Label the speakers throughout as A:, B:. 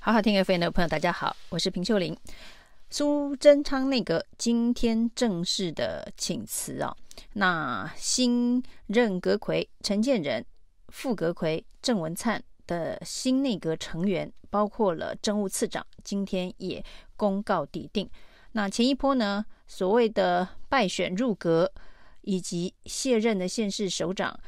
A: 好好听 FM 的朋友，大家好，我是平秀玲。苏贞昌内阁今天正式的请辞啊，那新任阁揆陈建仁、副阁揆郑文灿的新内阁成员，包括了政务次长，今天也公告抵定。那前一波呢，所谓的败选入阁以及卸任的县市首长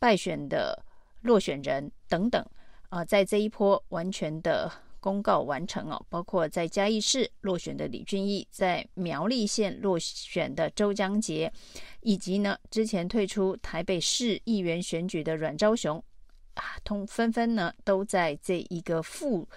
A: 败选的落选人等等啊，在这一波完全的。公告完成哦，包括在嘉义市落选的李俊毅，在苗栗县落选的周江杰，以及呢之前退出台北市议员选举的阮昭雄啊，通纷纷呢都在这一个副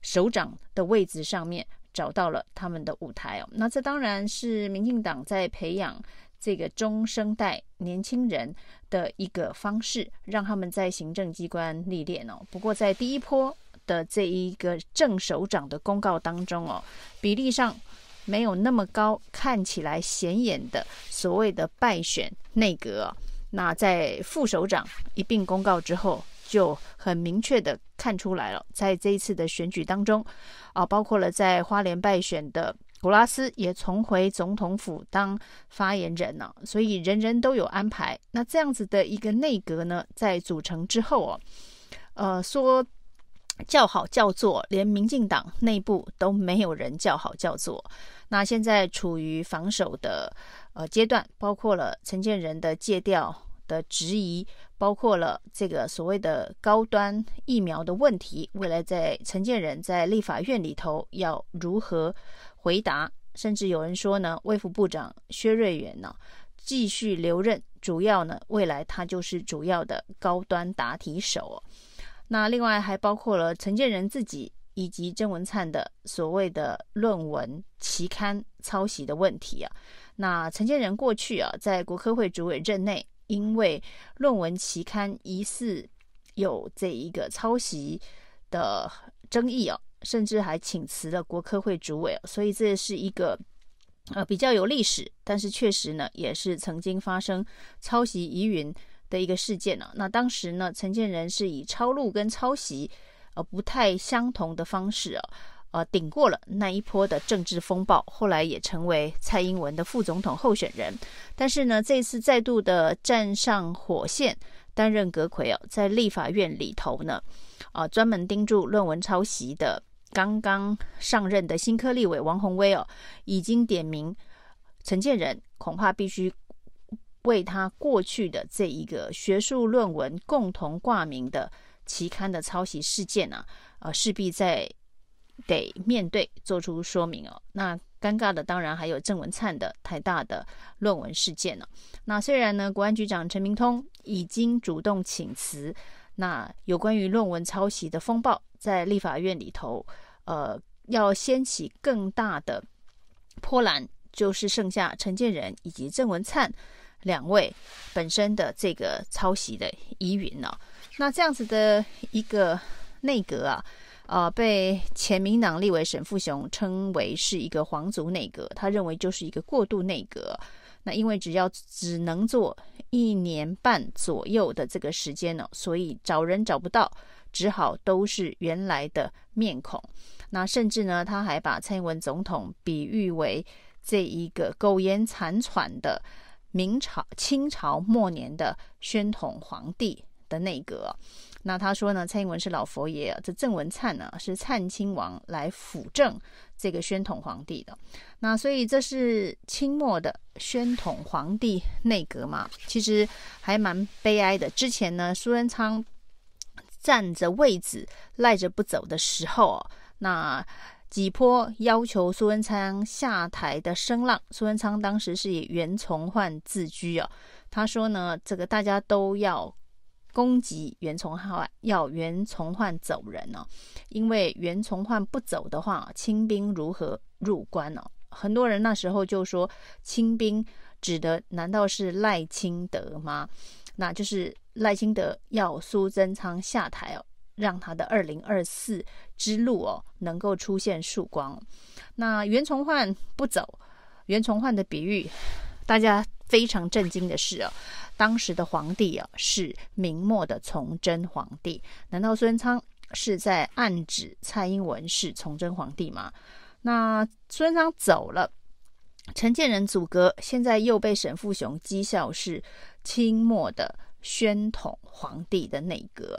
A: 首长的位置上面找到了他们的舞台哦。那这当然是民进党在培养这个中生代年轻人的一个方式，让他们在行政机关历练哦。不过在第一波。的这一个正首长的公告当中哦，比例上没有那么高，看起来显眼的所谓的败选内阁哦，那在副首长一并公告之后，就很明确的看出来了，在这一次的选举当中啊，包括了在花莲败选的古拉斯也重回总统府当发言人呢，所以人人都有安排。那这样子的一个内阁呢，在组成之后哦，呃说。叫好叫座，连民进党内部都没有人叫好叫座。那现在处于防守的呃阶段，包括了陈建仁的借调的质疑，包括了这个所谓的高端疫苗的问题，未来在陈建仁在立法院里头要如何回答？甚至有人说呢，卫副部长薛瑞元呢继续留任，主要呢未来他就是主要的高端答题手。那另外还包括了陈建仁自己以及郑文灿的所谓的论文期刊抄袭的问题啊。那陈建仁过去啊在国科会主委任内，因为论文期刊疑似有这一个抄袭的争议啊，甚至还请辞了国科会主委，所以这是一个呃比较有历史，但是确实呢也是曾经发生抄袭疑云的一个事件呢、啊，那当时呢，陈建仁是以抄录跟抄袭呃不太相同的方式啊，呃顶过了那一波的政治风暴，后来也成为蔡英文的副总统候选人。但是呢，这次再度的站上火线，担任阁揆哦，在立法院里头呢，啊、专门盯住论文抄袭的刚刚上任的新科立委王鸿威哦，已经点名陈建仁，恐怕必须。为他过去的这一个学术论文共同挂名的期刊的抄袭事件呢、啊，呃，势必在得面对做出说明哦。那尴尬的当然还有郑文灿的台大的论文事件呢、啊。那虽然呢，国安局长陈明通已经主动请辞，那有关于论文抄袭的风暴在立法院里头，呃，要掀起更大的波澜，就是剩下陈建仁以及郑文灿。两位本身的这个抄袭的疑云呢、哦，那这样子的一个内阁啊，呃，被前民党立委沈富雄称为是一个皇族内阁，他认为就是一个过渡内阁。那因为只要只能做一年半左右的这个时间呢、哦，所以找人找不到，只好都是原来的面孔。那甚至呢，他还把蔡英文总统比喻为这一个苟延残喘的。明朝、清朝末年的宣统皇帝的内阁，那他说呢，蔡英文是老佛爷，这郑文灿呢是灿亲王来辅政这个宣统皇帝的。那所以这是清末的宣统皇帝内阁嘛？其实还蛮悲哀的。之前呢，苏贞昌占着位子赖着不走的时候，那。几波要求苏贞昌下台的声浪，苏贞昌当时是以袁崇焕自居啊。他说呢，这个大家都要攻击袁崇焕，要袁崇焕走人呢、啊，因为袁崇焕不走的话，清兵如何入关呢、啊？很多人那时候就说，清兵指的难道是赖清德吗？那就是赖清德要苏贞昌下台哦。让他的二零二四之路哦，能够出现曙光。那袁崇焕不走，袁崇焕的比喻，大家非常震惊的是哦，当时的皇帝啊是明末的崇祯皇帝。难道孙昌是在暗指蔡英文是崇祯皇帝吗？那孙昌走了，陈建仁组阁，现在又被沈富雄讥笑是清末的宣统皇帝的内阁。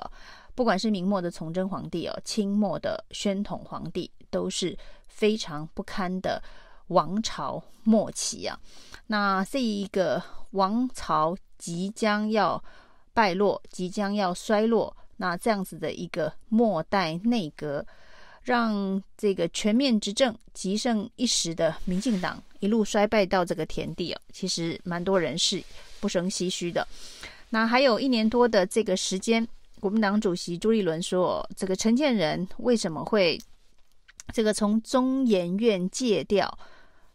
A: 不管是明末的崇祯皇帝哦，清末的宣统皇帝，都是非常不堪的王朝末期啊。那这一个王朝即将要败落，即将要衰落，那这样子的一个末代内阁。让这个全面执政、极盛一时的民进党一路衰败到这个田地哦，其实蛮多人是不胜唏嘘的。那还有一年多的这个时间，国民党主席朱立伦说，这个陈建仁为什么会这个从中研院借调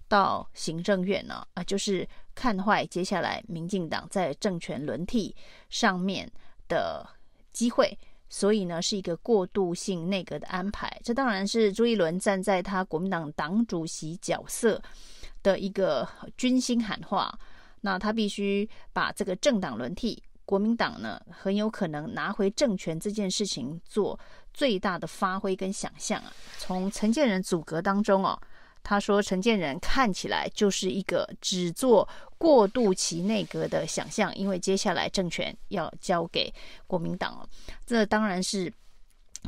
A: 到行政院呢？啊，就是看坏接下来民进党在政权轮替上面的机会。所以呢，是一个过渡性内阁的安排。这当然是朱一伦站在他国民党党主席角色的一个军心喊话。那他必须把这个政党轮替，国民党呢很有可能拿回政权这件事情做最大的发挥跟想象啊。从陈建仁组阁当中哦。他说：“陈建仁看起来就是一个只做过渡期内阁的想象，因为接下来政权要交给国民党了。这当然是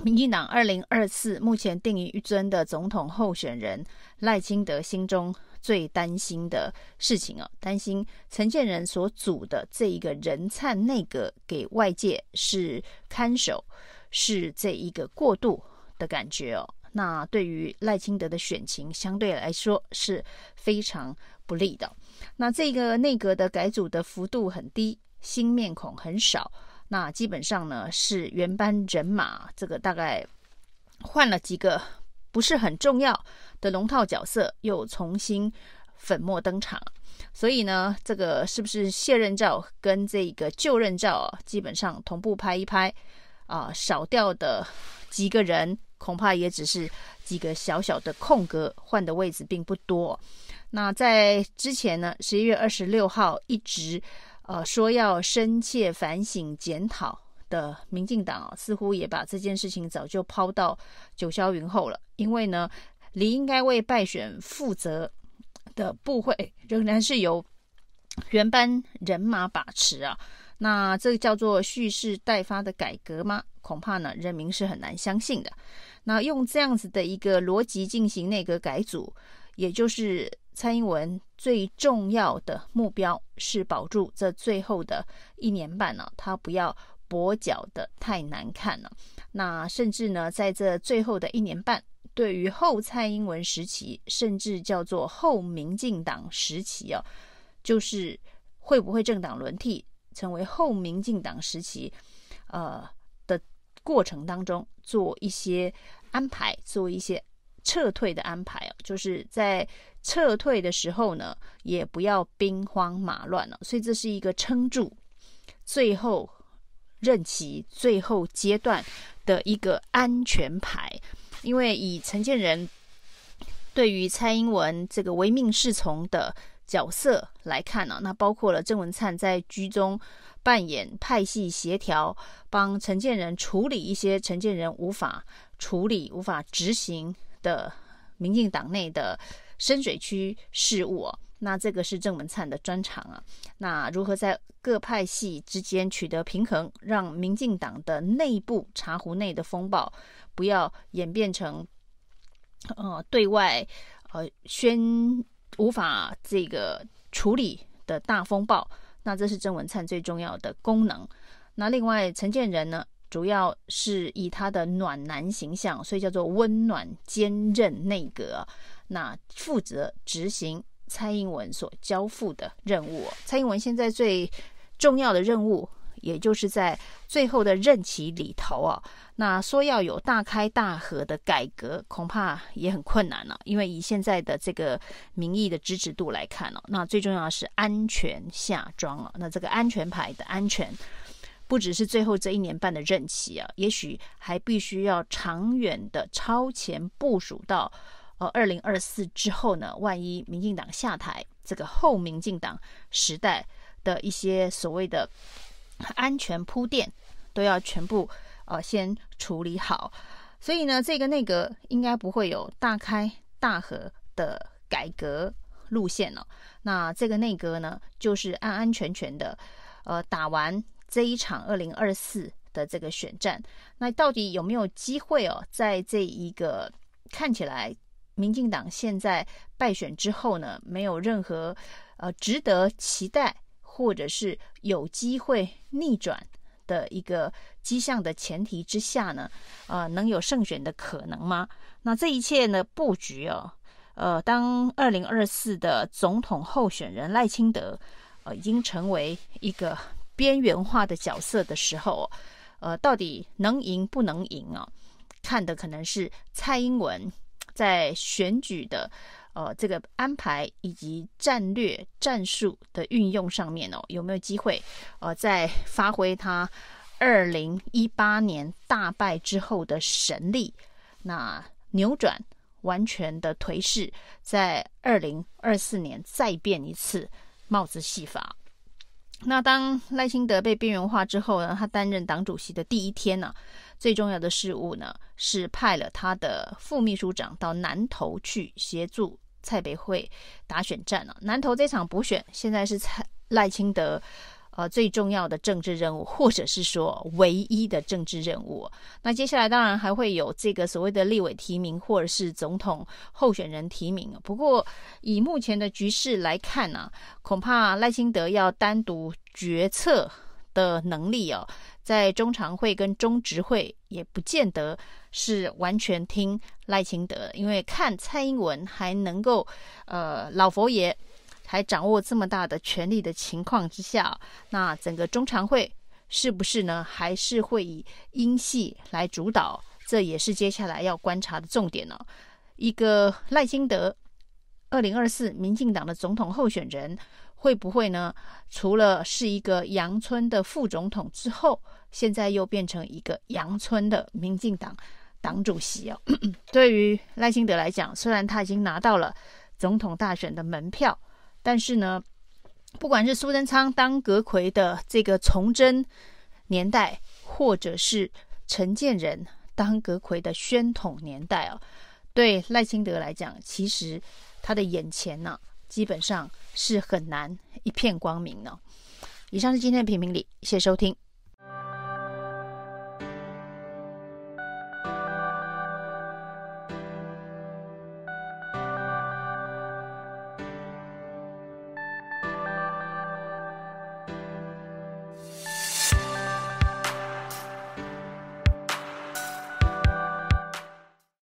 A: 民进党二零二四目前定于一尊的总统候选人赖清德心中最担心的事情哦！担心陈建仁所组的这一个人灿内阁给外界是看守，是这一个过渡的感觉哦。”那对于赖清德的选情相对来说是非常不利的。那这个内阁的改组的幅度很低，新面孔很少。那基本上呢是原班人马，这个大概换了几个不是很重要的龙套角色，又重新粉墨登场。所以呢，这个是不是卸任照跟这个就任照基本上同步拍一拍啊？少掉的几个人。恐怕也只是几个小小的空格，换的位置并不多。那在之前呢，十一月二十六号一直呃说要深切反省检讨的民进党啊，似乎也把这件事情早就抛到九霄云后了。因为呢，离应该为败选负责的部会仍然是由原班人马把持啊。那这个叫做蓄势待发的改革吗？恐怕呢，人民是很难相信的。那用这样子的一个逻辑进行内阁改组，也就是蔡英文最重要的目标是保住这最后的一年半呢、啊，他不要跛脚的太难看了。那甚至呢，在这最后的一年半，对于后蔡英文时期，甚至叫做后民进党时期啊，就是会不会政党轮替？成为后民进党时期，呃的过程当中，做一些安排，做一些撤退的安排哦，就是在撤退的时候呢，也不要兵荒马乱了。所以这是一个撑住最后任期最后阶段的一个安全牌。因为以陈建仁对于蔡英文这个唯命是从的。角色来看呢、那包括了郑文灿在居中扮演派系协调，帮陈建仁处理一些陈建仁无法处理、无法执行的民进党内的深水区事务、啊。那这个是郑文灿的专长啊。那如何在各派系之间取得平衡，让民进党的内部茶壶内的风暴不要演变成呃对外呃宣。无法这个处理的大风暴，那这是郑文灿最重要的功能。那另外陈建仁呢，主要是以他的暖男形象，所以叫做温暖坚韧内阁，那负责执行蔡英文所交付的任务。蔡英文现在最重要的任务。也就是在最后的任期里头啊，那说要有大开大合的改革，恐怕也很困难了。因为以现在的这个民意的支持度来看呢，那最重要的是安全下装啊。那这个安全牌的安全，不只是最后这一年半的任期啊，也许还必须要长远的超前部署到呃二零二四之后呢，万一民进党下台，这个后民进党时代的一些所谓的。安全铺垫都要全部呃先处理好。所以呢，这个内阁应该不会有大开大合的改革路线哦。那这个内阁呢，就是安安全全的，呃，打完这一场二零二四的这个选战。那到底有没有机会哦，在这一个看起来民进党现在败选之后呢，没有任何呃值得期待，或者是有机会逆转的一个迹象的前提之下呢，呃，能有胜选的可能吗？那这一切呢，布局哦，呃，当二零二四的总统候选人赖清德，呃，已经成为一个边缘化的角色的时候，呃，到底能赢不能赢啊？看的可能是蔡英文在选举的呃这个安排以及战略战术的运用上面哦，有没有机会呃在发挥他二零一八年大败之后的神力，那扭转完全的颓势，在二零二四年再变一次帽子戏法。那当赖清德被边缘化之后呢，他担任党主席的第一天呢，最重要的事务呢是派了他的副秘书长到南投去协助蔡北惠打选战啊。南投这场补选现在是蔡赖清德。呃，最重要的政治任务，或者是说唯一的政治任务。那接下来当然还会有这个所谓的立委提名，或者是总统候选人提名。不过以目前的局势来看呢、啊，恐怕赖清德要单独决策的能力哦，在中常会跟中执会也不见得是完全听赖清德，因为看蔡英文还能够呃老佛爷。还掌握这么大的权力的情况之下，那整个中常会是不是呢？还是会以英系来主导？这也是接下来要观察的重点呢、一个赖清德，二零二四民进党的总统候选人，会不会呢？除了是一个阳春的副总统之后，现在又变成一个阳春的民进党党主席哦。对于赖清德来讲，虽然他已经拿到了总统大选的门票。但是呢，不管是苏贞昌当阁魁的这个崇祯年代，或者是陈建仁当阁魁的宣统年代哦，对赖清德来讲，其实他的眼前呢，基本上是很难一片光明呢。以上是今天的评评理，谢谢收听。